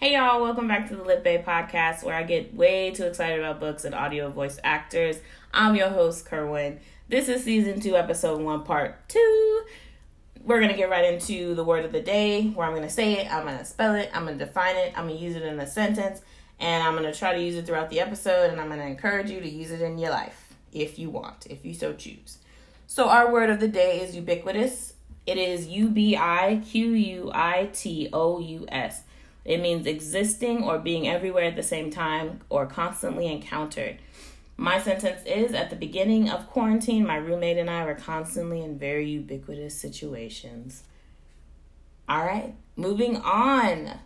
Hey y'all, welcome back to the Lit Bae podcast where I get way too excited about books and audio voice actors. I'm your host, Kerwin. This is season two, episode one, part two. We're gonna get right into the word of the day where I'm gonna say it, I'm gonna spell it, I'm gonna define it, I'm gonna use it in a sentence, and I'm gonna try to use it throughout the episode, and I'm gonna encourage you to use it in your life if you want, if you so choose. So, our word of the day is ubiquitous. It is U B I Q U I T O U S. It means existing or being everywhere at the same time or constantly encountered. My sentence is At the beginning of quarantine, my roommate and I were constantly in very ubiquitous situations. All right, moving on.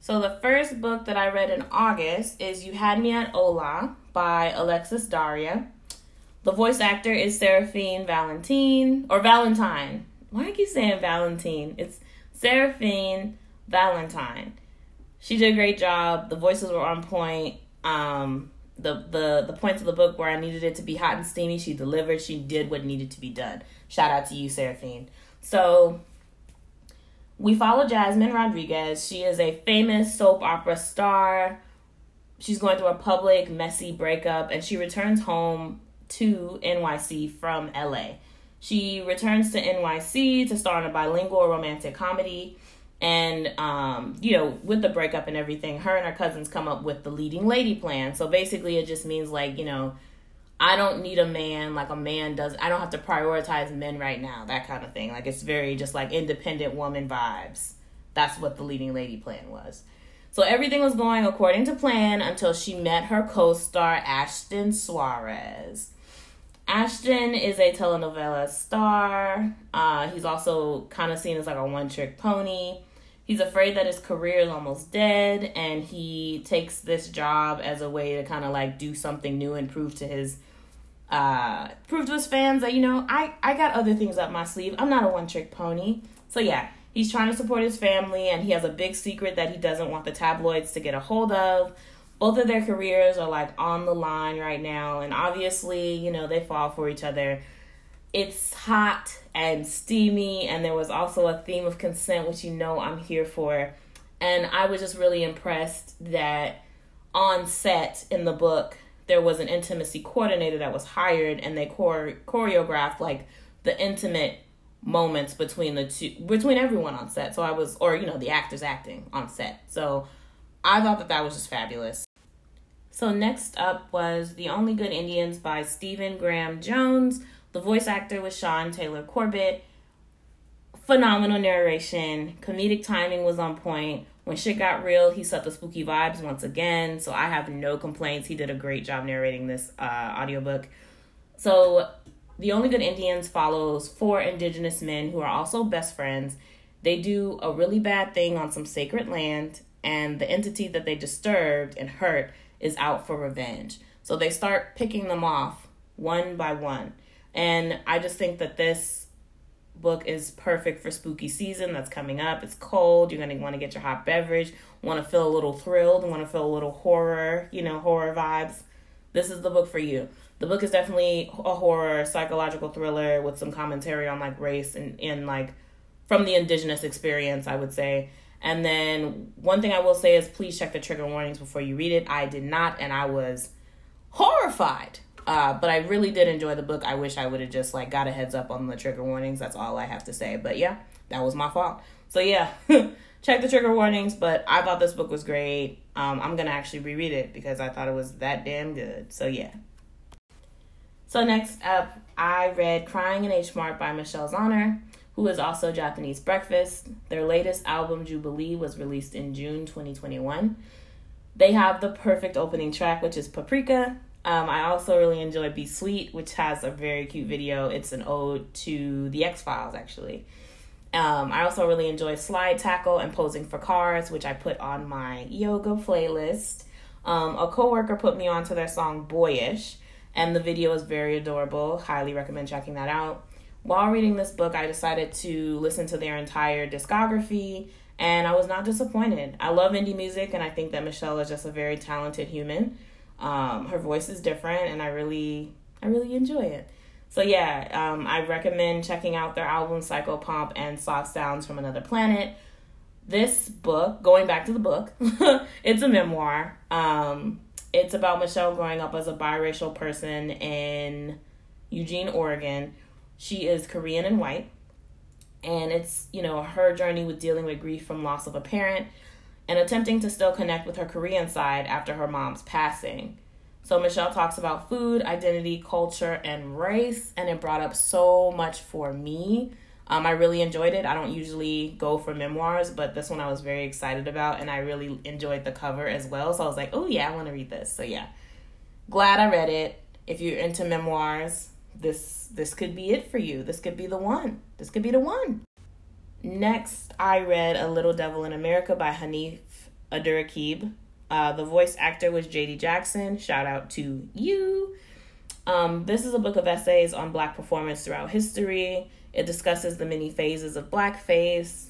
So, the first book that I read in August is You Had Me at Hola by Alexis Daria. The voice actor is Seraphine Valentine, or Valentine. Why do you saying Valentine? It's Seraphine Valentine. She did a great job. The voices were on point. Um, the the the points of the book where I needed it to be hot and steamy, she delivered. She did what needed to be done. Shout out to you, Seraphine. So we follow Jasmine Rodriguez. She is a famous soap opera star. She's going through a public, messy breakup, and she returns home to NYC from LA. She returns to NYC to star in a bilingual romantic comedy and um, you know with the breakup and everything her and her cousins come up with the leading lady plan. So basically it just means like you know i don't need a man like a man does i don't have to prioritize men right now that kind of thing. Like it's very just like independent woman vibes. That's what the leading lady plan was. So everything was going according to plan until she met her co-star ashton suarez. Ashton is a telenovela star. Uh, he's also kind of seen as like a one-trick pony he's afraid that his career is almost dead and he takes this job as a way to kind of like do something new and prove to his uh prove to his fans that you know I I got other things up my sleeve. I'm not a one trick pony. So yeah, he's trying to support his family and he has a big secret that he doesn't want the tabloids to get a hold of. Both of their careers are like on the line right now and obviously, you know, they fall for each other it's hot and steamy and there was also a theme of consent which you know I'm here for. And I was just really impressed that on set in the book there was an intimacy coordinator that was hired and they chore- choreographed like the intimate moments between the two between everyone on set. So I was or you know the actors acting on set. So I thought that that was just fabulous. So next up was The Only Good Indians by Stephen Graham Jones the voice actor was Shaun Taylor-Corbett. Phenomenal narration. Comedic timing was on point. When shit got real, he set the spooky vibes once again. So I have no complaints. He did a great job narrating this uh, audiobook. So The Only Good Indians follows four indigenous men who are also best friends. They do a really bad thing on some sacred land, and the entity that they disturbed and hurt is out for revenge. So they start picking them off one by one. And I just think that this book is perfect for spooky season that's coming up. It's cold. You're going to want to get your hot beverage, want to feel a little thrilled, want to feel a little horror, you know, horror vibes. This is the book for you. The book is definitely a horror psychological thriller with some commentary on like race and, and like from the indigenous experience, I would say. And then one thing I will say is please check the trigger warnings before you read it. I did not, and I was horrified uh, but I really did enjoy the book. I wish I would have just like got a heads up on the trigger warnings. That's all I have to say. But yeah, that was my fault. So yeah, check the trigger warnings. But I thought this book was great. Um, I'm gonna actually reread it because I thought it was that damn good. So yeah. So next up, I read Crying in H Mart by Michelle Zauner, who is also Japanese Breakfast. Their latest album, Jubilee, was released in June 2021. They have the perfect opening track, which is Paprika, um, I also really enjoy Be Sweet, which has a very cute video. It's an ode to the X Files, actually. Um, I also really enjoy Slide Tackle and Posing for Cars, which I put on my yoga playlist. Um, a coworker put me onto their song Boyish, and the video is very adorable. Highly recommend checking that out. While reading this book, I decided to listen to their entire discography, and I was not disappointed. I love indie music, and I think that Michelle is just a very talented human. Um, her voice is different, and I really, I really enjoy it. So yeah, um, I recommend checking out their album Psychopomp and Soft Sounds from Another Planet. this book, going back to the book, it's a memoir. Um, it's about Michelle growing up as a biracial person in Eugene, Oregon. She is Korean and white. And it's, you know, her journey with dealing with grief from loss of a parent and attempting to still connect with her Korean side after her mom's passing. So Michelle talks about food, identity, culture, and race, and it brought up so much for me um, I really enjoyed it. I don't usually go for memoirs, but this one I was very excited about, and I really enjoyed the cover as well. So I was like, oh yeah, I want to read this. So yeah, glad I read it. If you're into memoirs, this this could be it for you. This could be the one. This could be the one. Next, I read A Little Devil in America by Hanif Abdurraqib. Uh, the voice actor was JD Jackson. Shout out to you. Um, this is a book of essays on black performance throughout history. It discusses the many phases of blackface,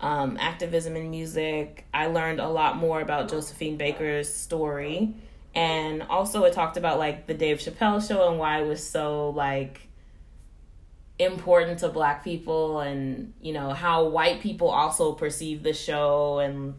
um, activism in music. I learned a lot more about Josephine Baker's story. And also, it talked about like the Dave Chappelle show and why it was so like important to black people and you know how white people also perceive the show and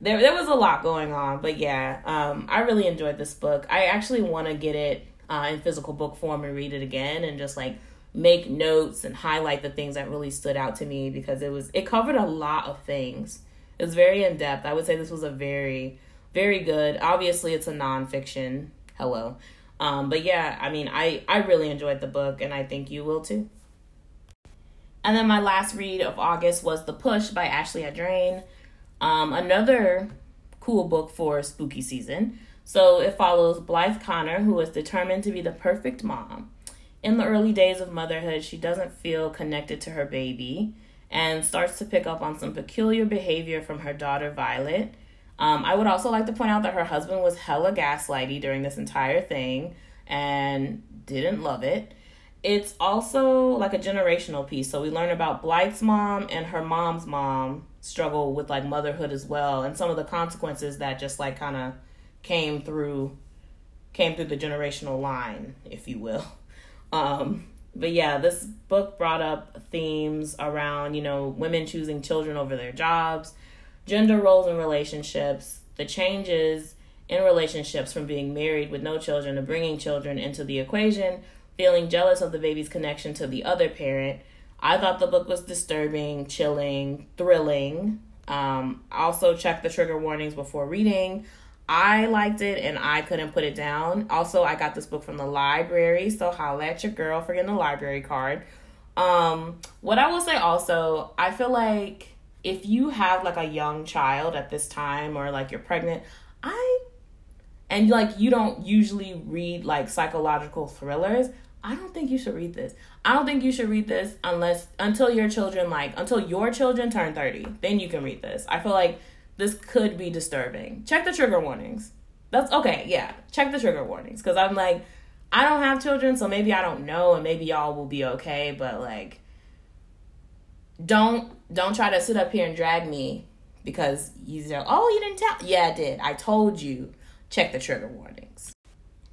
there there was a lot going on but yeah um i really enjoyed this book i actually want to get it uh, in physical book form and read it again and just like make notes and highlight the things that really stood out to me because it was it covered a lot of things. It was very in depth. I would say this was a very very good. Obviously, it's a nonfiction. Hello, um, but yeah, I mean, I I really enjoyed the book, and I think you will too. And then my last read of August was The Push by Ashley Audrain. Um, another cool book for spooky season. So it follows Blythe Connor, who is determined to be the perfect mom. In the early days of motherhood, she doesn't feel connected to her baby and starts to pick up on some peculiar behavior from her daughter, Violet. Um, I would also like to point out that her husband was hella gaslighty during this entire thing and didn't love it. It's also like a generational piece. So we learn about Blythe's mom and her mom's mom struggle with like motherhood as well and some of the consequences that just like kind of came through came through the generational line, if you will. Um, but yeah, this book brought up themes around, you know, women choosing children over their jobs, gender roles in relationships, the changes in relationships from being married with no children to bringing children into the equation, feeling jealous of the baby's connection to the other parent. I thought the book was disturbing, chilling, thrilling. Um, also, check the trigger warnings before reading. I liked it and I couldn't put it down. Also, I got this book from the library, so holla at your girl for getting a library card. Um, what I will say also, I feel like if you have like a young child at this time or like you're pregnant, I and like you don't usually read like psychological thrillers, I don't think you should read this. I don't think you should read this unless until your children like until your children turn 30. Then you can read this. I feel like this could be disturbing. Check the trigger warnings. That's okay, yeah. Check the trigger warnings. Cause I'm like, I don't have children, so maybe I don't know, and maybe y'all will be okay, but like don't don't try to sit up here and drag me because you say, oh you didn't tell yeah I did. I told you. Check the trigger warnings.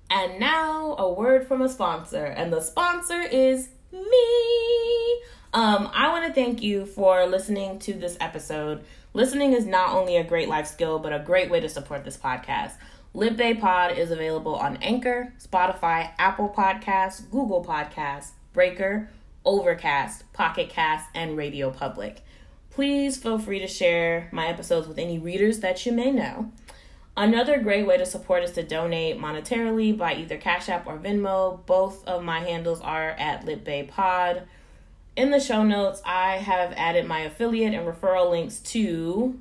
And now a word from a sponsor, and the sponsor is me. Um, I want to thank you for listening to this episode. Listening is not only a great life skill, but a great way to support this podcast. Lit Pod is available on Anchor, Spotify, Apple Podcasts, Google Podcasts, Breaker, Overcast, Pocket Cast, and Radio Public. Please feel free to share my episodes with any readers that you may know. Another great way to support is to donate monetarily by either Cash App or Venmo. Both of my handles are at Lit Pod in the show notes, I have added my affiliate and referral links to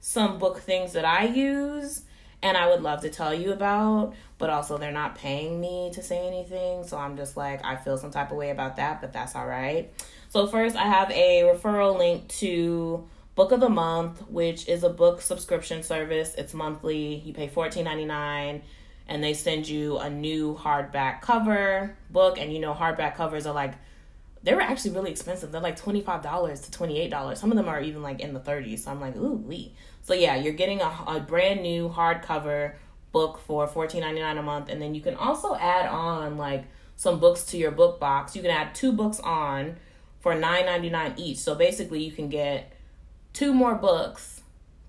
some book things that I use and I would love to tell you about, but also they're not paying me to say anything. So I'm just like, I feel some type of way about that, but that's all right. So, first, I have a referral link to Book of the Month, which is a book subscription service. It's monthly, you pay $14.99 and they send you a new hardback cover book. And you know, hardback covers are like they were actually really expensive. They're like twenty five dollars to twenty eight dollars. Some of them are even like in the thirties. So I'm like, ooh, wee. So yeah, you're getting a, a brand new hardcover book for fourteen ninety nine a month, and then you can also add on like some books to your book box. You can add two books on for nine ninety nine each. So basically, you can get two more books,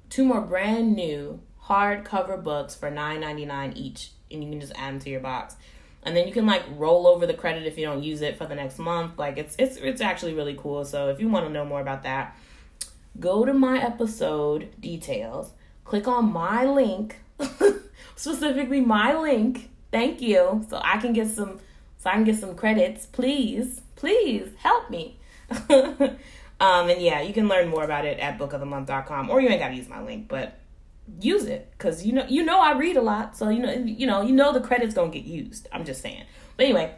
two more brand new hardcover books for nine ninety nine each, and you can just add them to your box. And then you can like roll over the credit if you don't use it for the next month. Like it's it's it's actually really cool. So if you want to know more about that, go to my episode details, click on my link, specifically my link. Thank you. So I can get some so I can get some credits. Please, please help me. um, and yeah, you can learn more about it at bookofthemonth.com or you ain't gotta use my link, but use it because you know you know I read a lot, so you know you know you know the credits gonna get used. I'm just saying. But anyway,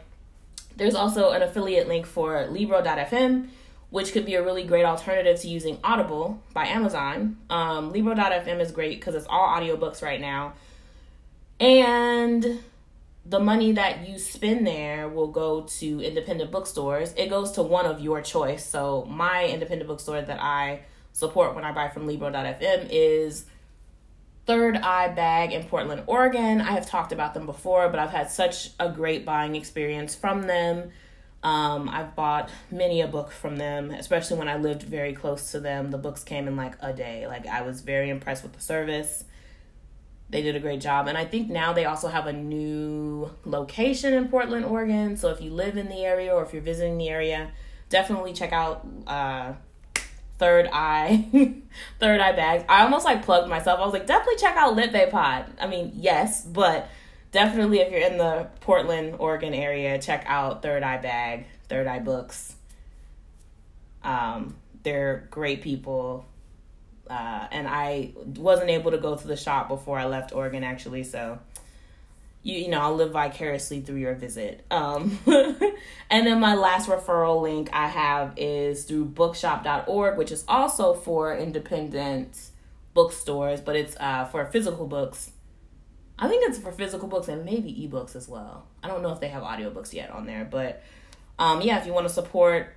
there's also an affiliate link for Libro.fm, which could be a really great alternative to using Audible by Amazon. Um, Libro.fm is great because it's all audiobooks right now, and the money that you spend there will go to independent bookstores. It goes to one of your choice. So my independent bookstore that I support when I buy from Libro.fm is Third Eye Bag in Portland, Oregon. I have talked about them before, but I've had such a great buying experience from them. Um, I've bought many a book from them, especially when I lived very close to them. The books came in like a day. Like I was very impressed with the service. They did a great job. And I think now they also have a new location in Portland, Oregon. So if you live in the area or if you're visiting the area, definitely check out uh, third eye third eye bags. I almost like plugged myself. I was like definitely check out lit bae pod. I mean yes but definitely if you're in the portland oregon area check out third eye bag third eye books. Um, they're great people uh, and i wasn't able to go to the shop before i left oregon actually so you you know I'll live vicariously through your visit. Um, and then my last referral link I have is through bookshop.org, which is also for independent bookstores, but it's uh, for physical books. I think it's for physical books and maybe ebooks as well. I don't know if they have audiobooks yet on there, but um, yeah, if you want to support,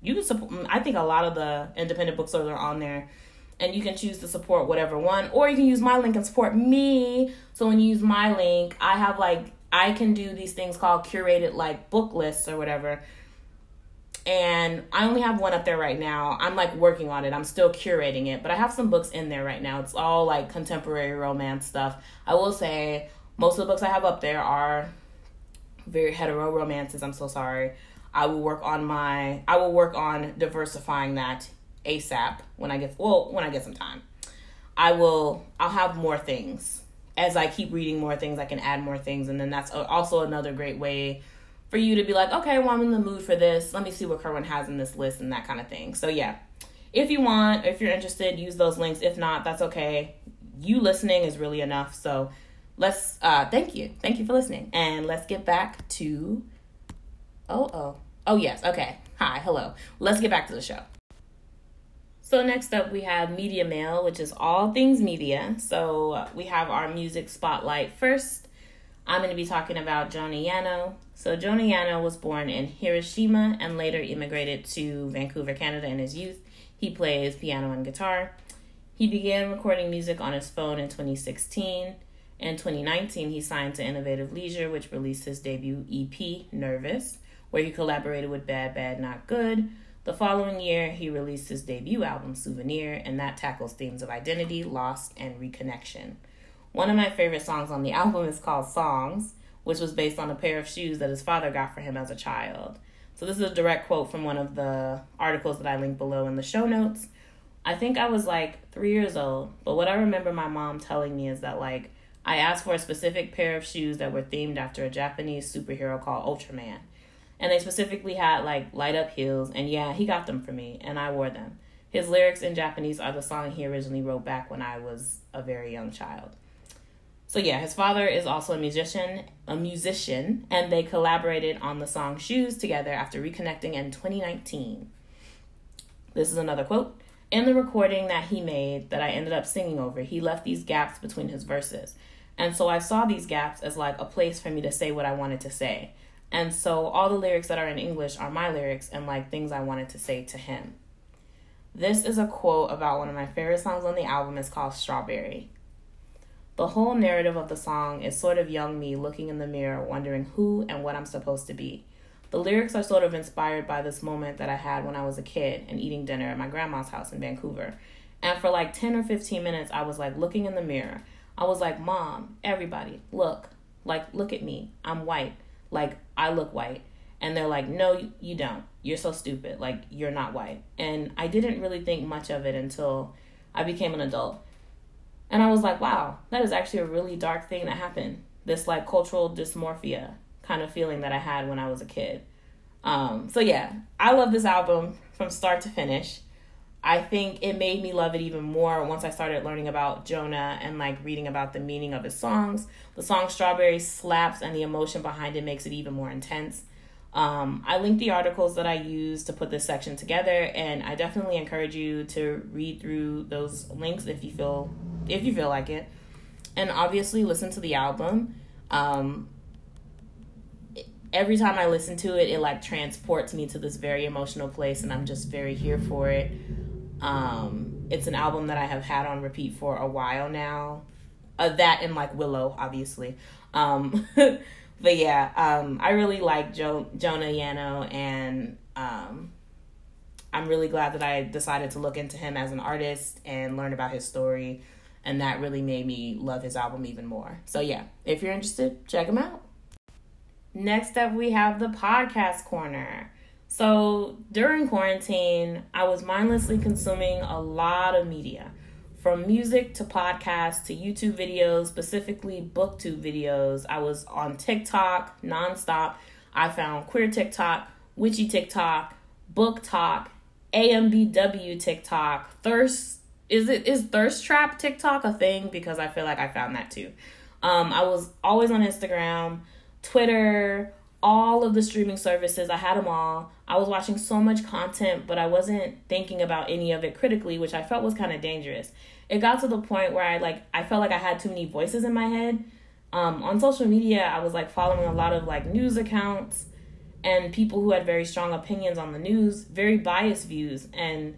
you can support. Mm, I think a lot of the independent bookstores are on there and you can choose to support whatever one or you can use my link and support me. So when you use my link i have like i can do these things called curated like book lists or whatever. And i only have one up there right now. I'm like working on it. I'm still curating it but i have some books in there right now. It's all like contemporary romance stuff. I will say most of the books i have up there are very hetero romances. I'm so sorry i will work on my i will work on diversifying that ASAP when I get well when I get some time. I will I'll have more things as I keep reading more things. I can add more things, and then that's also another great way for you to be like, okay, well I'm in the mood for this. Let me see what Kerwin has in this list and that kind of thing. So yeah, if you want, if you're interested, use those links. If not, that's okay. You listening is really enough. So let's uh thank you thank you for listening and let's get back to oh oh oh yes okay hi hello let's get back to the show so next up we have Media Mail, which is all things media. So uh, we have our music spotlight first. I'm going to be talking about Jonah Yano. So Jonah Yano was born in Hiroshima and later immigrated to Vancouver, Canada in his youth. He plays piano and guitar. He began recording music on his phone in 2016. In 2019, he signed to Innovative Leisure, which released his debut EP, Nervous, where he collaborated with Bad Bad Not Good, the following year, he released his debut album, Souvenir, and that tackles themes of identity, loss, and reconnection. One of my favorite songs on the album is called Shoes, which was based on a pair of shoes that his father got for him as a child. So, this is a direct quote from one of the articles that I link below in the show notes. I think I was like three years old, but what I remember my mom telling me is that, like, I asked for a specific pair of shoes that were themed after a Japanese superhero called Ultraman and they specifically had like light up heels and yeah he got them for me and i wore them. His lyrics in japanese are the song he originally wrote back when i was a very young child. So yeah his father is also a musician a musician and they collaborated on the song shoes together after reconnecting in 2019 this is another quote. In the recording that he made that i ended up singing over he left these gaps between his verses. And so i saw these gaps as like a place for me to say what i wanted to say and so all the lyrics that are in English are my lyrics and like things I wanted to say to him. This is a quote about one of my favorite songs on the album. It's called Strawberry. The whole narrative of the song is sort of young me looking in the mirror, wondering who and what I'm supposed to be. The lyrics are sort of inspired by this moment that I had when I was a kid and eating dinner at my grandma's house in Vancouver. And for like 10 or 15 minutes, I was like looking in the mirror. I was like, Mom, everybody, look. Like, look at me. I'm white. Like, I look white. And they're like, No, you don't. You're so stupid. Like, you're not white. And I didn't really think much of it until I became an adult. And I was like, wow, that is actually a really dark thing that happened. This like cultural dysmorphia kind of feeling that I had when I was a kid. Um, so yeah, I love this album from start to finish. I think it made me love it even more once I started learning about Jonah and like reading about the meaning of his songs. The song Strawberry slaps and the emotion behind it makes it even more intense. Um, I linked the articles that I used to put this section together, and I definitely encourage you to read through those links if you feel if you feel like it, and obviously listen to the album. Um, every time I listen to it, it like transports me to this very emotional place, and I'm just very here for it. Um, it's an album that I have had on repeat for a while now. Uh, that and like Willow, obviously. Um, but yeah, um, I really like jo- Jonah Yano, and um, I'm really glad that I decided to look into him as an artist and learn about his story. And that really made me love his album even more. So yeah, if you're interested, check him out. Next up, we have the podcast corner. So during quarantine, I was mindlessly consuming a lot of media from music to podcasts to YouTube videos, specifically booktube videos. I was on TikTok nonstop. I found queer TikTok, witchy TikTok, BookTok, AMBW TikTok, thirst is it is thirst trap TikTok a thing because I feel like I found that too. Um, I was always on Instagram, Twitter, all of the streaming services. I had them all. I was watching so much content, but I wasn't thinking about any of it critically, which I felt was kind of dangerous. It got to the point where I like I felt like I had too many voices in my head. Um, on social media, I was like following a lot of like news accounts and people who had very strong opinions on the news, very biased views, and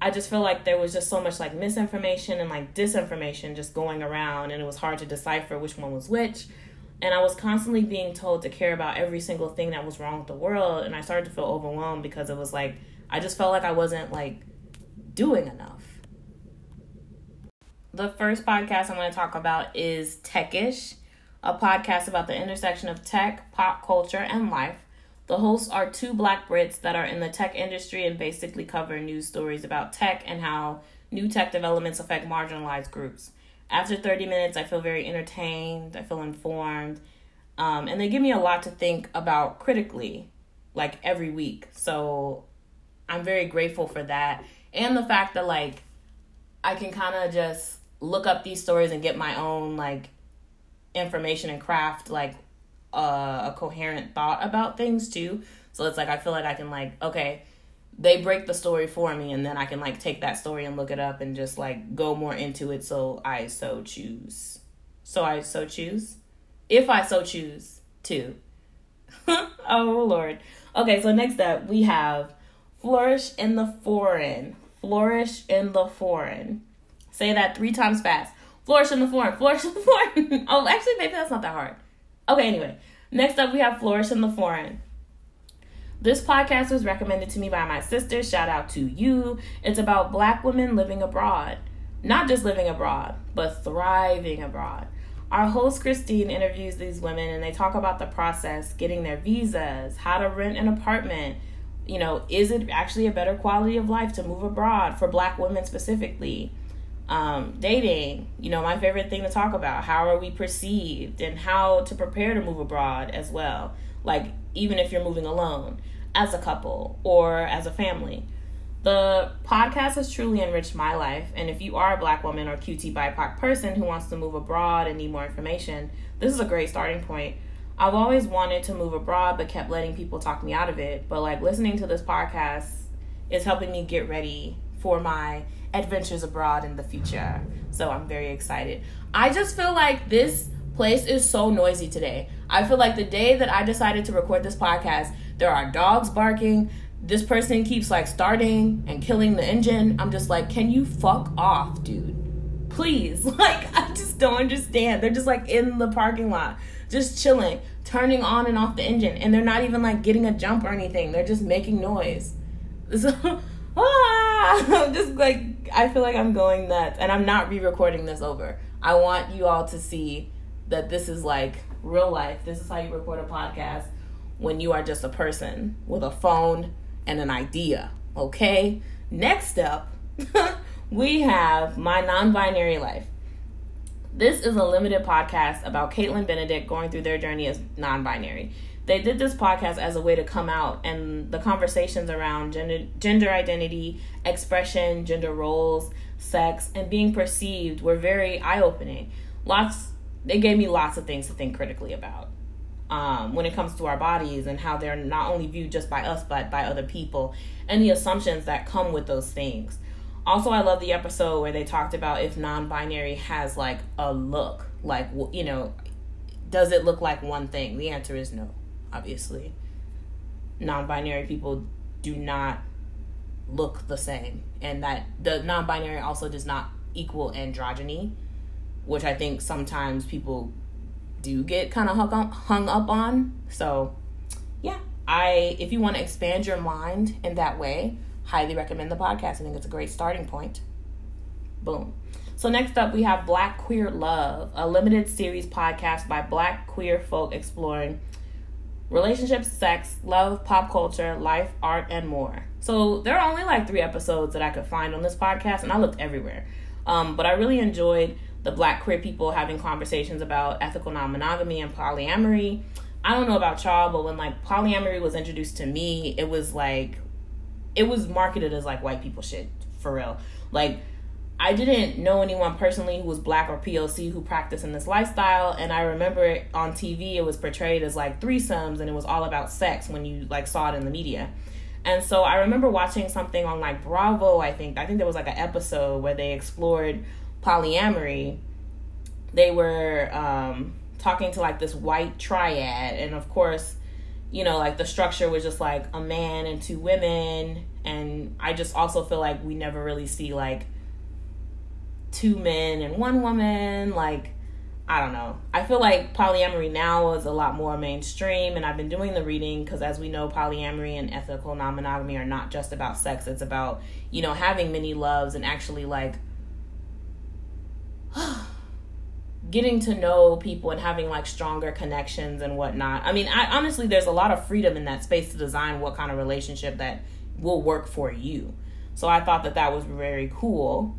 I just feel like there was just so much like misinformation and like disinformation just going around, and it was hard to decipher which one was which and I was constantly being told to care about every single thing that was wrong with the world and I started to feel overwhelmed because it was like I just felt like I wasn't like doing enough. The first podcast I'm going to talk about is Techish, a podcast about the intersection of tech, pop culture, and life. The hosts are two black Brits that are in the tech industry and basically cover news stories about tech and how new tech developments affect marginalized groups after 30 minutes, I feel very entertained, I feel informed, um, and they give me a lot to think about critically, like every week. So I'm very grateful for that. And the fact that, like, I can kind of just look up these stories and get my own, like, information and craft, like, uh, a coherent thought about things too. So it's like, I feel like I can, like, okay, they break the story for me and then I can like take that story and look it up and just like go more into it so I so choose. So I so choose. If I so choose to. oh lord. Okay, so next up we have flourish in the foreign. Flourish in the foreign. Say that three times fast. Flourish in the foreign. Flourish in the foreign. oh, actually, maybe that's not that hard. Okay, anyway. Next up, we have Flourish in the Foreign. This podcast was recommended to me by my sister. Shout out to you. It's about black women living abroad. Not just living abroad, but thriving abroad. Our host Christine interviews these women and they talk about the process, getting their visas, how to rent an apartment. You know, is it actually a better quality of life to move abroad for black women specifically? Um, dating, you know, my favorite thing to talk about. How are we perceived and how to prepare to move abroad as well? Like, even if you're moving alone, as a couple, or as a family. The podcast has truly enriched my life, and if you are a black woman or QT BIPOC person who wants to move abroad and need more information, this is a great starting point. I've always wanted to move abroad, but kept letting people talk me out of it. But like listening to this podcast is helping me get ready for my adventures abroad in the future. So I'm very excited. I just feel like this place is so noisy today. I feel like the day that I decided to record this podcast, there are dogs barking. This person keeps like starting and killing the engine. I'm just like, can you fuck off, dude? Please. Like, I just don't understand. They're just like in the parking lot, just chilling. turning on and off the engine and they're not even like getting a jump or anything. They're just making noise. So, ah, just like I feel like I'm going nuts and I'm not re-recording this over. I want you all to see that this is like real life. This is how you record a podcast when you are just a person with a phone and an idea. Okay? Next up, we have My Non Binary Life. This is a limited podcast about Kaitlin Benedict going through their journey as non binary. They did this podcast as a way to come out, and the conversations around gender, gender identity, expression, gender roles, sex, and being perceived were very eye opening. Lots, they gave me lots of things to think critically about um, when it comes to our bodies and how they're not only viewed just by us, but by other people, and the assumptions that come with those things. Also, I love the episode where they talked about if non binary has like a look. Like, you know, does it look like one thing? The answer is no, obviously. Non binary people do not look the same. And that the non binary also does not equal androgyny, which I think sometimes people do get kind of hung, up on. So, yeah, I if you want to expand your mind in that way, highly recommend the podcast. I think it's a great starting point. Boom. So next up, we have Black Queer Love, a limited series podcast by Black queer folk exploring relationships, sex, love, pop culture, life, art, and more. So there are only like three episodes that I could find on this podcast, and I looked everywhere. Um, but I really enjoyed the Black queer people having conversations about ethical non-monogamy and polyamory. I don't know about y'all, but when like polyamory was introduced to me, it was like it was marketed as like white people shit for real. Like I didn't know anyone personally who was black or POC who practiced in this lifestyle, and I remember it on TV. It was portrayed as like threesomes, and it was all about sex when you like saw it in the media. And so I remember watching something on like Bravo. I think I think there was like an episode where they explored polyamory. They were um, talking to like this white triad, and of course you know, like the structure was just like a man and two women. And I just also feel like we never really see like two men and one woman. Like, I don't know. I feel like polyamory now is a lot more mainstream, and I've been doing the reading because, as we know, polyamory and ethical non monogamy are not just about sex, it's about, you know, having many loves and actually like getting to know people and having like stronger connections and whatnot. I mean, I honestly, there's a lot of freedom in that space to design what kind of relationship that will work for you. So I thought that that was very cool.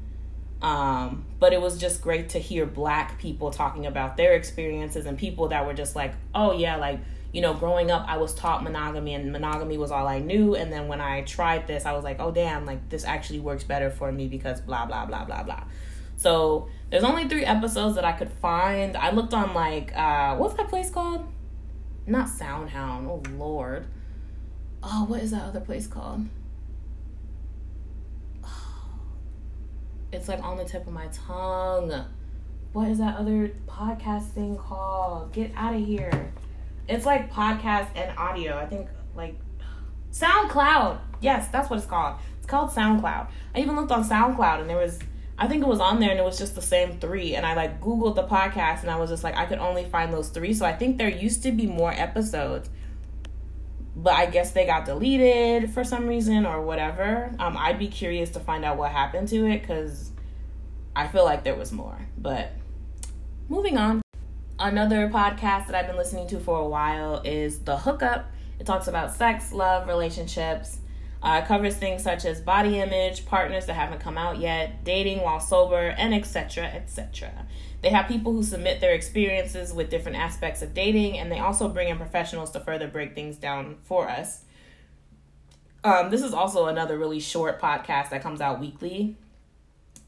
Um, but it was just great to hear black people talking about their experiences and people that were just like, oh, yeah, like, you know, growing up, I was taught monogamy and monogamy was all I knew. And then when I tried this, I was like, oh, damn, like, this actually works better for me because blah, blah, blah, blah, blah. So there's only three episodes that I could find. I looked on like uh what's that place called? Not Soundhound. Oh lord. Oh, what is that other place called? It's like on the tip of my tongue. What is that other podcast thing called? Get out of here. It's like podcast and audio. I think like SoundCloud. Yes, that's what it's called. It's called SoundCloud. I even looked on SoundCloud and there was I think it was on there and it was just the same three. And I like Googled the podcast and I was just like, I could only find those three. So I think there used to be more episodes. But I guess they got deleted for some reason or whatever. Um, I'd be curious to find out what happened to it because I feel like there was more. But moving on. Another podcast that I've been listening to for a while is The Hookup. It talks about sex, love, relationships, uh, covers things such as body image, partners that haven't come out yet, dating while sober, and etc. etc. They have people who submit their experiences with different aspects of dating, and they also bring in professionals to further break things down for us. Um, this is also another really short podcast that comes out weekly.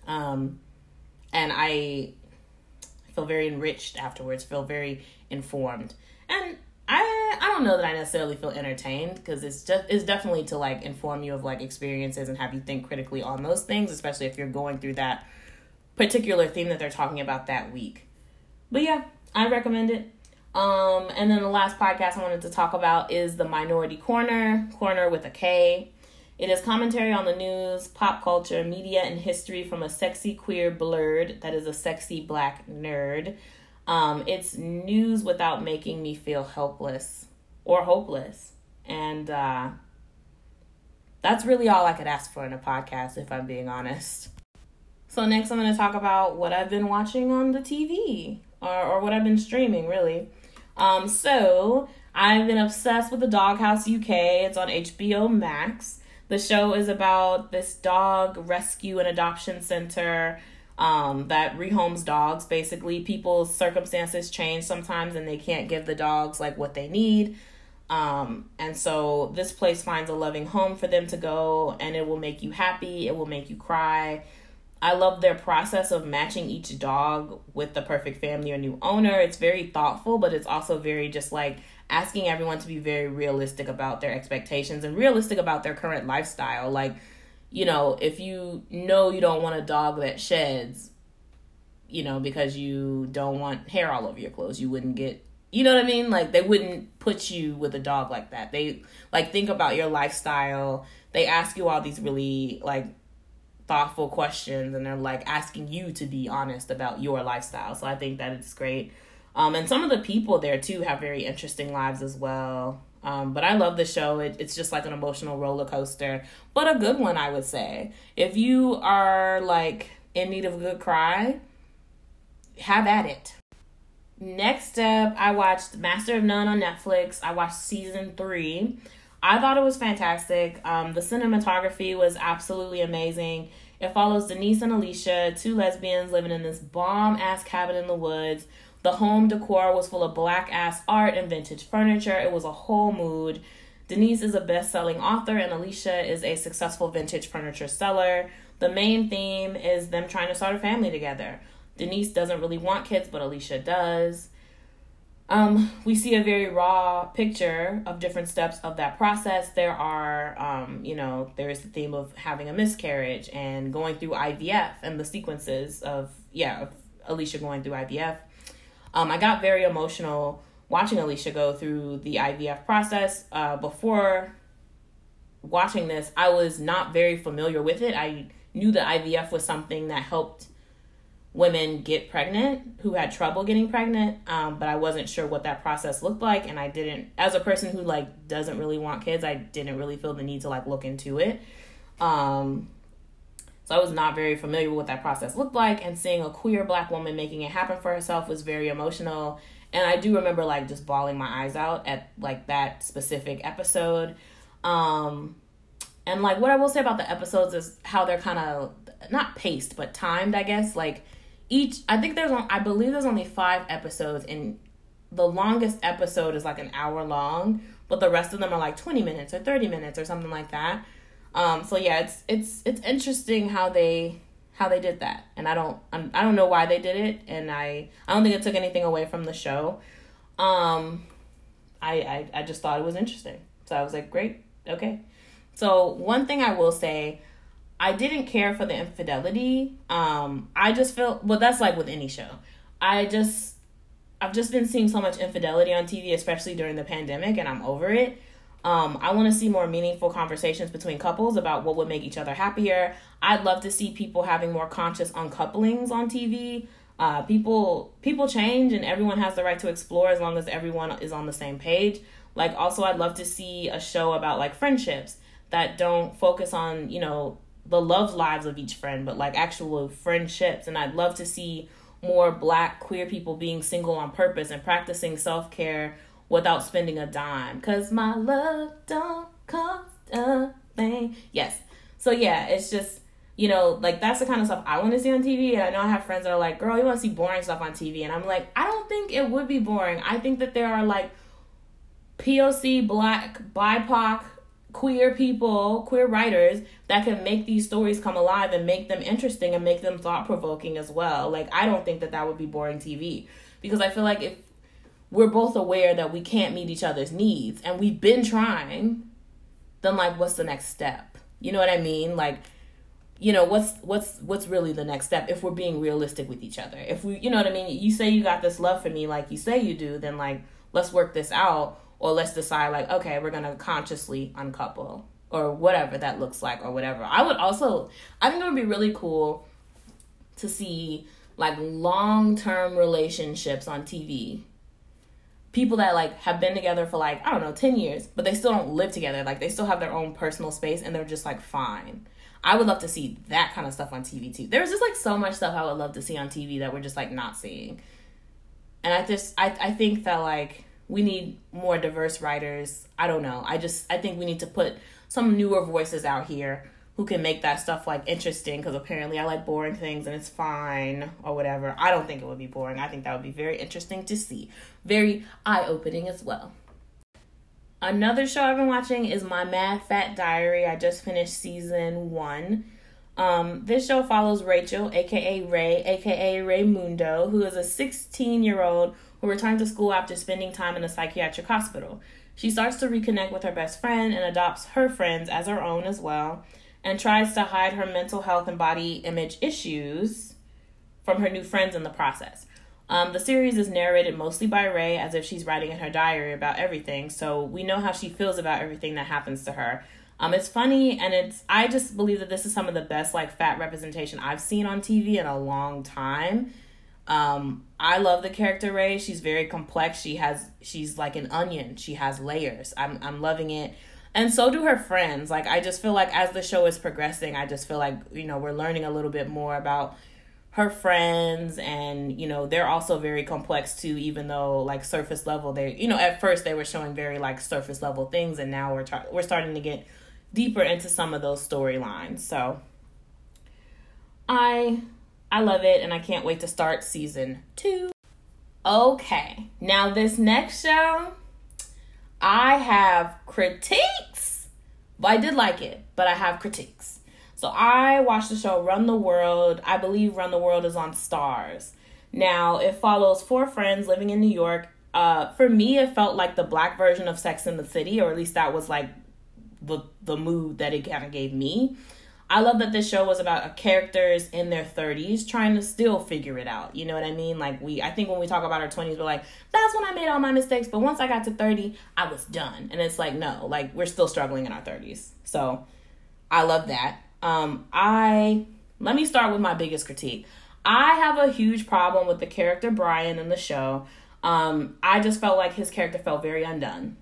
Um, and I feel very enriched afterwards, feel very informed. And I I don't know that I necessarily feel entertained because it's just it's definitely to like inform you of like experiences and have you think critically on those things, especially if you're going through that particular theme that they're talking about that week. But yeah, I recommend it. Um, and then the last podcast I wanted to talk about is the Minority Korner, corner with a K. It is commentary on the news, pop culture, media, and history from a sexy queer blurred that is a sexy black nerd. Um, it's news without making me feel helpless or hopeless. And uh, that's really all I could ask for in a podcast, if I'm being honest. So, next, I'm going to talk about what I've been watching on the TV or, or what I've been streaming, really. Um, so, I've been obsessed with the Doghouse UK. It's on HBO Max. The show is about this dog rescue and adoption center um, that rehomes dogs. Basically, people's circumstances change sometimes and they can't give the dogs like what they need. Um, and so this place finds a loving home for them to go, and it will make you happy, it will make you cry. I love their process of matching each dog with the perfect family or new owner. It's very thoughtful, but it's also very just like asking everyone to be very realistic about their expectations and realistic about their current lifestyle. Like, you know, if you know you don't want a dog that sheds, you know, because you don't want hair all over your clothes, you wouldn't get you know what I mean? Like they wouldn't put you with a dog like that. They like think about your lifestyle. They ask you all these really like thoughtful questions and they're like asking you to be honest about your lifestyle. So I think that it's great. Um and some of the people there too have very interesting lives as well. Um, but I love the show. It, it's just like an emotional roller coaster, but a good one, I would say. If you are like in need of a good cry, have at it. Next up, I watched Master of None on Netflix. I watched season three. I thought it was fantastic. Um, the cinematography was absolutely amazing. It follows Denise and Alicia, two lesbians living in this bomb ass cabin in the woods. The home decor was full of black ass art and vintage furniture. It was a whole mood. Denise is a best selling author, and Alicia is a successful vintage furniture seller. The main theme is them trying to start a family together. Denise doesn't really want kids, but Alicia does. Um, we see a very raw picture of different steps of that process. There are, um, you know, there is the theme of having a miscarriage and going through IVF and the sequences of, yeah, of Alicia going through IVF. Um, I got very emotional watching Alicia go through the IVF process. Uh, before watching this, I was not very familiar with it. I knew that IVF was something that helped women get pregnant who had trouble getting pregnant um, but i wasn't sure what that process looked like and i didn't as a person who like doesn't really want kids i didn't really feel the need to like look into it um, so i was not very familiar with what that process looked like and seeing a queer black woman making it happen for herself was very emotional. And i do remember like just bawling my eyes out at like that specific episode. Um, and like what i will say about the episodes is how they're kind of not paced but timed i guess. Like each I think there's I believe there's only five episodes and the longest episode is like an hour long, but the rest of them are like 20 minutes or 30 minutes or something like that. Um so yeah, it's it's it's interesting how they how they did that. And I don't I'm, I don't know why they did it and I I don't think it took anything away from the show. Um I I I just thought it was interesting. So I was like, great. Okay. So one thing I will say I didn't care for the infidelity. Um, I just felt well. That's like with any show. I just I've just been seeing so much infidelity on TV, especially during the pandemic, and I'm over it. Um, I want to see more meaningful conversations between couples about what would make each other happier. I'd love to see people having more conscious uncouplings on TV. Uh, people people change, and everyone has the right to explore as long as everyone is on the same page. Like, also, I'd love to see a show about like friendships that don't focus on you know the love lives of each friend, but like actual friendships. And I'd love to see more black queer people being single on purpose and practicing self care without spending a dime. Cause my love don't cost a thing. Yes. So yeah, it's just you know, like that's the kind of stuff I want to see on TV. And I know I have friends that are like, girl, you want to see boring stuff on TV. And I'm like, I don't think it would be boring. I think that there are like POC, black, BIPOC, queer people, queer writers that can make these stories come alive and make them interesting and make them thought provoking as well. Like I don't think that that would be boring TV because I feel like if we're both aware that we can't meet each other's needs and we've been trying, then like what's the next step? You know what I mean? Like you know what's what's what's really the next step if we're being realistic with each other if we you know what i mean you say you got this love for me like you say you do then like let's work this out or let's decide like okay we're gonna consciously uncouple or whatever that looks like or whatever i would also i think it would be really cool to see like long term relationships on TV. People that like have been together for like, I don't know, 10 years, but they still don't live together. Like they still have their own personal space and they're just like fine. I would love to see that kind of stuff on TV too. There's just like so much stuff I would love to see on TV that we're just like not seeing. And I just I I think that like we need more diverse writers. I don't know. I just I think we need to put some newer voices out here who can make that stuff like interesting because apparently I like boring things and it's fine or whatever. I don't think it would be boring. I think that would be very interesting to see. Very eye opening as well. Another show I've been watching is My Mad Fat Diary. I just finished season one. Um, this show follows Rachel, aka Rae, aka Ray Mundo, who is a 16 year old who returned to school after spending time in a psychiatric hospital. She starts to reconnect with her best friend and adopts her friends as her own as well and tries to hide her mental health and body image issues from her new friends in the process. Um, the series is narrated mostly by Rae as if she's writing in her diary about everything, so we know how she feels about everything that happens to her. Um, it's funny and it's I just believe that this is some of the best like fat representation I've seen on TV in a long time. Um, I love the character Rae. She's very complex. She has she's like an onion. She has layers. I'm I'm loving it and so do her friends. Like i just feel like as the show is progressing i just feel like you know we're learning a little bit more about her friends and you know they're also very complex too even though like surface level they you know at first they were showing very like surface level things and now we're we're starting to get deeper into some of those storylines. So i i love it and i can't wait to start season 2 okay. Now this next show I have critiques, but I did like it, but I have critiques. So I watched the show Run the World. I believe Run the World is on Starz. Now it follows four friends living in New York. Uh, for me, it felt like the black version of Sex in the City, or at least that was like the the mood that it kind of gave me. I love that this show was about characters in their 30s trying to still figure it out. You know what I mean? Like we I think when we talk about our 20s we're like that's when I made all my mistakes, but once I got to 30, I was done. And it's like no, like we're still struggling in our 30s. So I love that. Um I let me start with my biggest critique. I have a huge problem with the character Brian in the show. Um I just felt like his character felt very undone.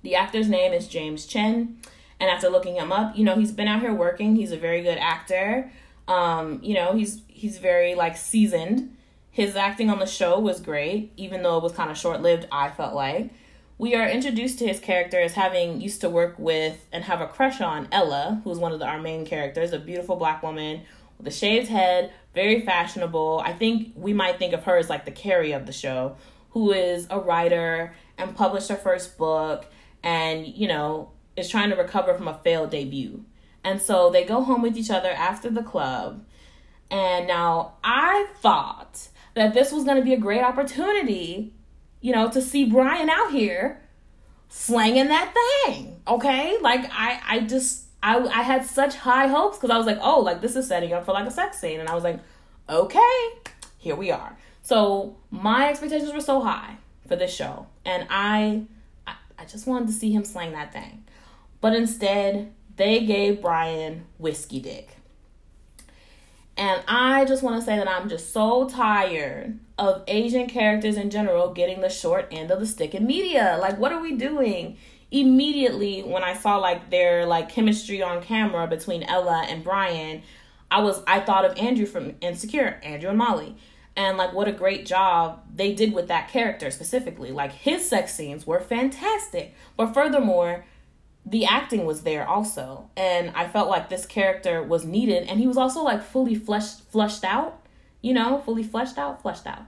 The actor's name is James Chen and after looking him up, you know, he's been out here working. He's a very good actor. Um, you know, he's he's very like seasoned. His acting on the show was great, even though it was kind of short lived, I felt like. We are introduced to his character as having used to work with and have a crush on Ella, who's one of the, our main characters, a beautiful black woman with a shaved head, very fashionable. I think we might think of her as like the Carrie of the show, who is a writer and published her first book and, you know, is trying to recover from a failed debut. And so they go home with each other after the club. And now I thought that this was going to be a great opportunity, you know, to see Brian out here slanging that thing. Okay? Like I I just I I had such high hopes cuz I was like, "Oh, like this is setting up for like a sex scene." And I was like, "Okay, here we are." So, my expectations were so high for this show, and I I, I just wanted to see him slang that thing. But instead, they gave Brian whiskey dick. And I just want to say that I'm just so tired of Asian characters in general getting the short end of the stick in media. Like, what are we doing? Immediately, when I saw like their like chemistry on camera between Ella and Brian, I was I thought of Andrew from Insecure, Andrew and Molly. And like what a great job they did with that character specifically. Like his sex scenes were fantastic. But furthermore, the acting was there also and i felt like this character was needed and he was also like fully fleshed flushed out you know fully fleshed out flushed out.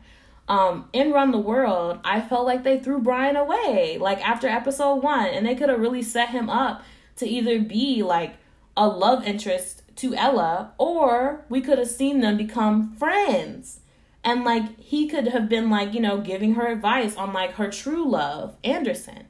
Um in run the world i felt like they threw brian away like after episode one and they could have really set him up to either be like a love interest to ella or we could have seen them become friends. And like he could have been like you know giving her advice on like her true love anderson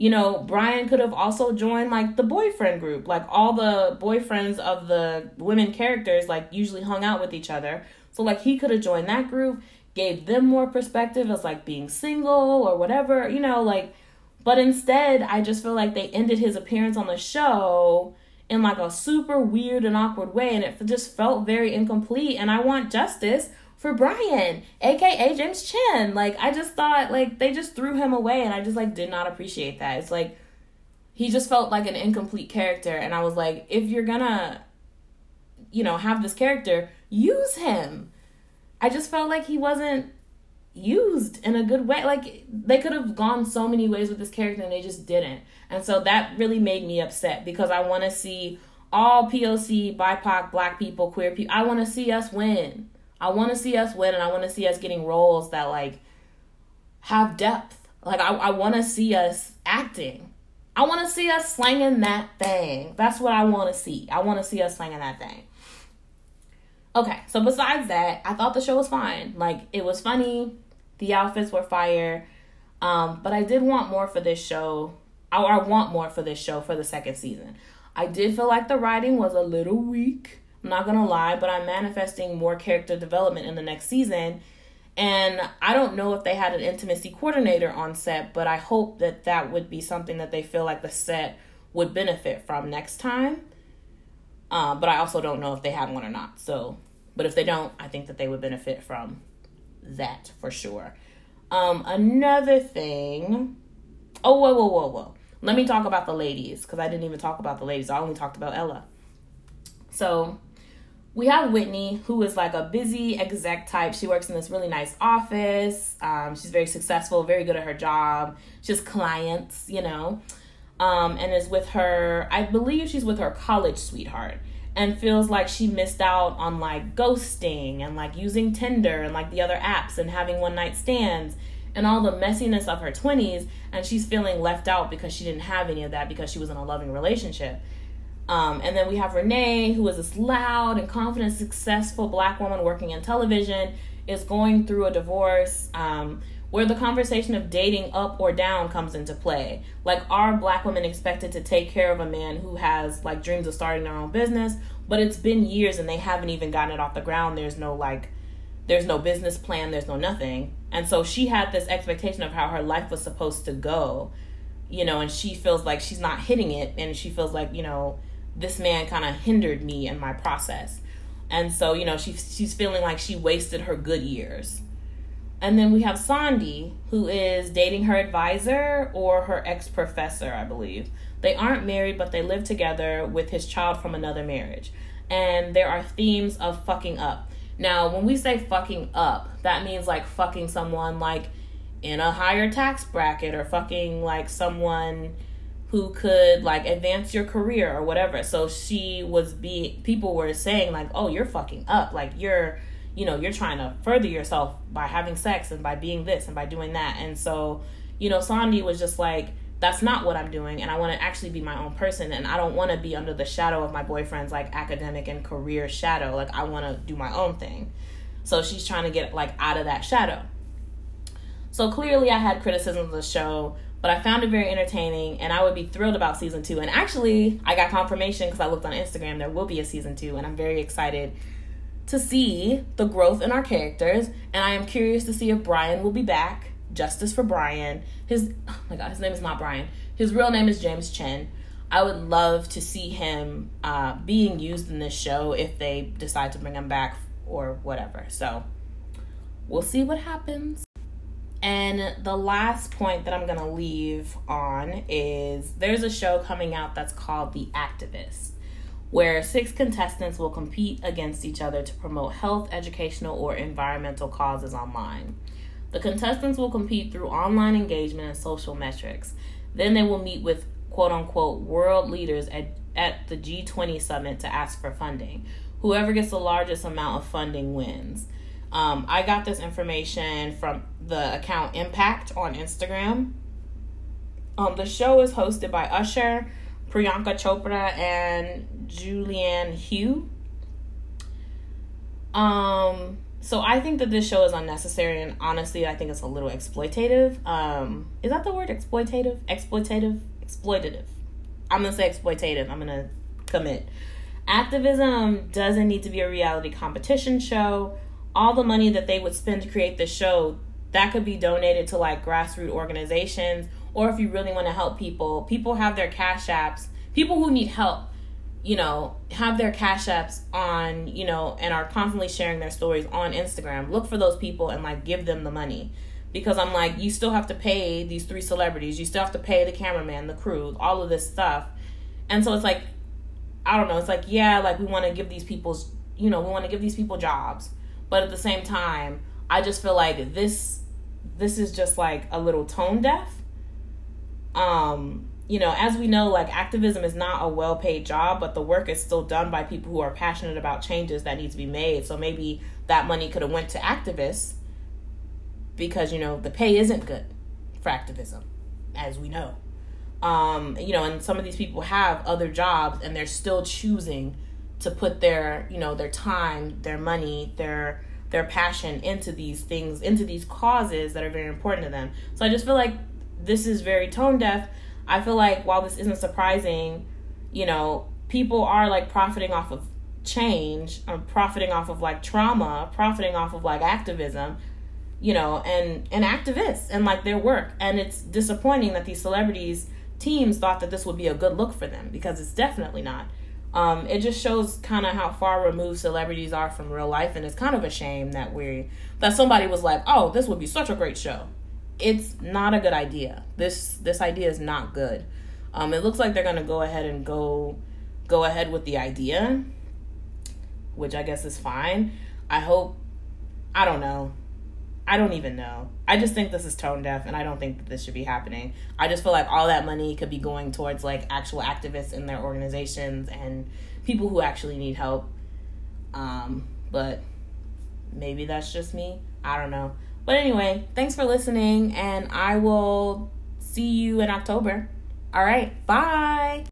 you know, Brian could have also joined like the boyfriend group. Like all the boyfriends of the women characters like usually hung out with each other. So like he could have joined that group, gave them more perspective as like being single or whatever, you know, like but instead I just feel like they ended his appearance on the show in like a super weird and awkward way and it just felt very incomplete and I want justice for Brian, aka James Chen. Like I just thought like they just threw him away and I just like did not appreciate that. It's like he just felt like an incomplete character and I was like if you're gonna you know have this character, use him. I just felt like he wasn't used in a good way. Like they could have gone so many ways with this character and they just didn't. And so that really made me upset because I want to see all POC, BIPOC, black people, queer people. I want to see us win. I want to see us win and I want to see us getting roles that like have depth. Like I, I want to see us acting. I want to see us slanging that thing. That's what I want to see. I want to see us slanging that thing. Okay, so besides that, I thought the show was fine. Like it was funny, the outfits were fire. Um, but I did want more for this show. I, I want more for this show for the second season. I did feel like the writing was a little weak. I'm not gonna lie, but I'm manifesting more character development in the next season. And I don't know if they had an intimacy coordinator on set, but I hope that that would be something that they feel like the set would benefit from next time. Uh, but I also don't know if they had one or not. So, but if they don't, I think that they would benefit from that for sure. Um, another thing. Oh, whoa, whoa, whoa, whoa. Let me talk about the ladies because I didn't even talk about the ladies. I only talked about Ella. So we have Whitney, who is like a busy exec type. She works in this really nice office. Um, she's very successful, very good at her job. She has clients, you know um, and is with her, I believe she's with her college sweetheart and feels like she missed out on like ghosting and like using Tinder and like the other apps and having one night stands and all the messiness of her 20s and she's feeling left out because she didn't have any of that because she was in a loving relationship. Um, and then we have Renee, who is this loud and confident, successful black woman working in television, is going through a divorce. Um, where the conversation of dating up or down comes into play. Like, are black women expected to take care of a man who has like dreams of starting their own business, but it's been years and they haven't even gotten it off the ground? There's no like, there's no business plan, there's no nothing. And so she had this expectation of how her life was supposed to go, you know, and she feels like she's not hitting it, and she feels like, you know, this man kind of hindered me in my process. And so, you know, she, she's feeling like she wasted her good years and then we have Sondi, who is dating her advisor or her ex professor, I believe. They aren't married, but they live together with his child from another marriage. And there are themes of fucking up. Now, when we say fucking up, that means like fucking someone like in a higher tax bracket or fucking like someone who could like advance your career or whatever. So she was being people were saying like, "Oh, you're fucking up. Like you're you know you're trying to further yourself by having sex and by being this and by doing that. And so you know Sondi was just like that's not what i'm doing and i want to actually be my own person and i don't want to be under the shadow of my boyfriend's like academic and career shadow. Like i want to do my own thing. So she's trying to get like out of that shadow. So clearly i had criticisms of the show but I found it very entertaining and I would be thrilled about season two. And actually, I got confirmation because I looked on Instagram, there will be a season two, and I'm very excited to see the growth in our characters, and I am curious to see if Brian will be back. Justice for Brian. His oh my god, his name is not Brian. His real name is James Chen. I would love to see him uh, being used in this show if they decide to bring him back or whatever. So we'll see what happens. And the last point that I'm going to leave on is there's a show coming out that's called The Activist where six contestants will compete against each other to promote health, educational, or environmental causes online. The contestants will compete through online engagement and social metrics. Then they will meet with quote unquote world leaders at, at the G20 summit to ask for funding. Whoever gets the largest amount of funding wins. Um, I got this information from the account Impact on Instagram. Um, the show is hosted by Usher, Priyanka Chopra, and Julianne Hough. Um, so I think that this show is unnecessary, and honestly, I think it's a little exploitative. Um, is that the word exploitative? Exploitative? Exploitative. I'm gonna say exploitative. I'm gonna commit. Activism doesn't need to be a reality competition show. All the money that they would spend to create this show, that could be donated to like grassroots organizations, or if you really want to help people, people have their cash apps. People who need help you know, have their cash apps on, you know, and are constantly sharing their stories on Instagram. Look for those people and like give them the money. Because I'm like, you still have to pay these three celebrities, you still have to pay the cameraman, the crew, all of this stuff. And so it's like, I don't know, it's like, yeah, like we want to give these people's, you know, we want to give these people jobs. But at the same time, I just feel like this this is just like a little tone deaf. Um, you know, as we know, like activism is not a well paid job, but the work is still done by people who are passionate about changes that need to be made. So maybe that money could have went to activists because, you know, the pay isn't good for activism, as we know. Um, you know, and some of these people have other jobs and they're still choosing to put their, you know, their time, their money, their their passion into these things, into these causes that are very important to them. So I just feel like this is very tone deaf I feel like while this isn't surprising, you know, people are like profiting off of change, um, profiting off of like trauma, profiting off of like activism, you know, and and activists and like their work. And it's disappointing that these celebrities teams thought that this would be a good look for them because it's definitely not. Um, it just shows kind of how far removed celebrities are from real life, and it's kind of a shame that we that somebody was like, "Oh, this would be such a great show," it's not a good idea. This this idea is not good. Um, it looks like they're gonna go ahead and go go ahead with the idea, which I guess is fine. I hope. I don't know. I don't even know. I just think this is tone deaf, and I don't think that this should be happening. I just feel like all that money could be going towards like actual activists in their organizations and people who actually need help. Um, but maybe that's just me. I don't know. But anyway, thanks for listening, and I will see you in October. All right, bye.